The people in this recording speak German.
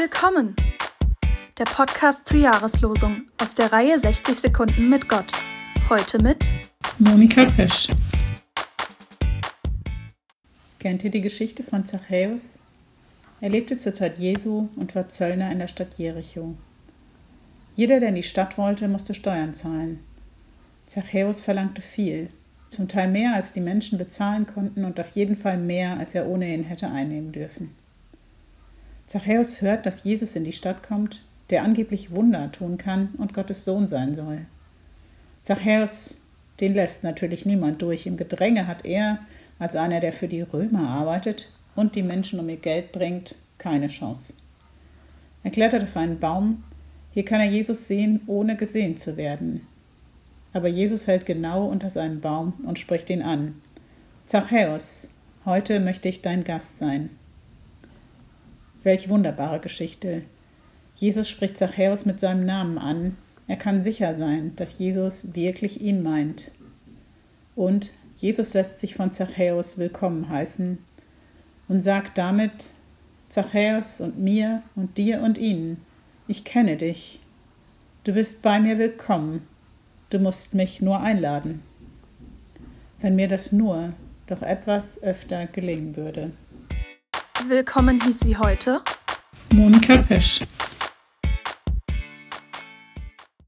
Willkommen! Der Podcast zur Jahreslosung aus der Reihe 60 Sekunden mit Gott. Heute mit Monika Pesch. Kennt ihr die Geschichte von Zachäus? Er lebte zur Zeit Jesu und war Zöllner in der Stadt Jericho. Jeder, der in die Stadt wollte, musste Steuern zahlen. Zachäus verlangte viel, zum Teil mehr, als die Menschen bezahlen konnten und auf jeden Fall mehr, als er ohne ihn hätte einnehmen dürfen. Zachäus hört, dass Jesus in die Stadt kommt, der angeblich Wunder tun kann und Gottes Sohn sein soll. Zachäus, den lässt natürlich niemand durch. Im Gedränge hat er, als einer, der für die Römer arbeitet und die Menschen um ihr Geld bringt, keine Chance. Er klettert auf einen Baum. Hier kann er Jesus sehen, ohne gesehen zu werden. Aber Jesus hält genau unter seinem Baum und spricht ihn an. Zachäus, heute möchte ich dein Gast sein. Welch wunderbare Geschichte. Jesus spricht Zachäus mit seinem Namen an. Er kann sicher sein, dass Jesus wirklich ihn meint. Und Jesus lässt sich von Zachäus willkommen heißen und sagt damit Zachäus und mir und dir und ihnen, ich kenne dich. Du bist bei mir willkommen. Du musst mich nur einladen. Wenn mir das nur doch etwas öfter gelingen würde. Willkommen hieß sie heute Monika Pesch.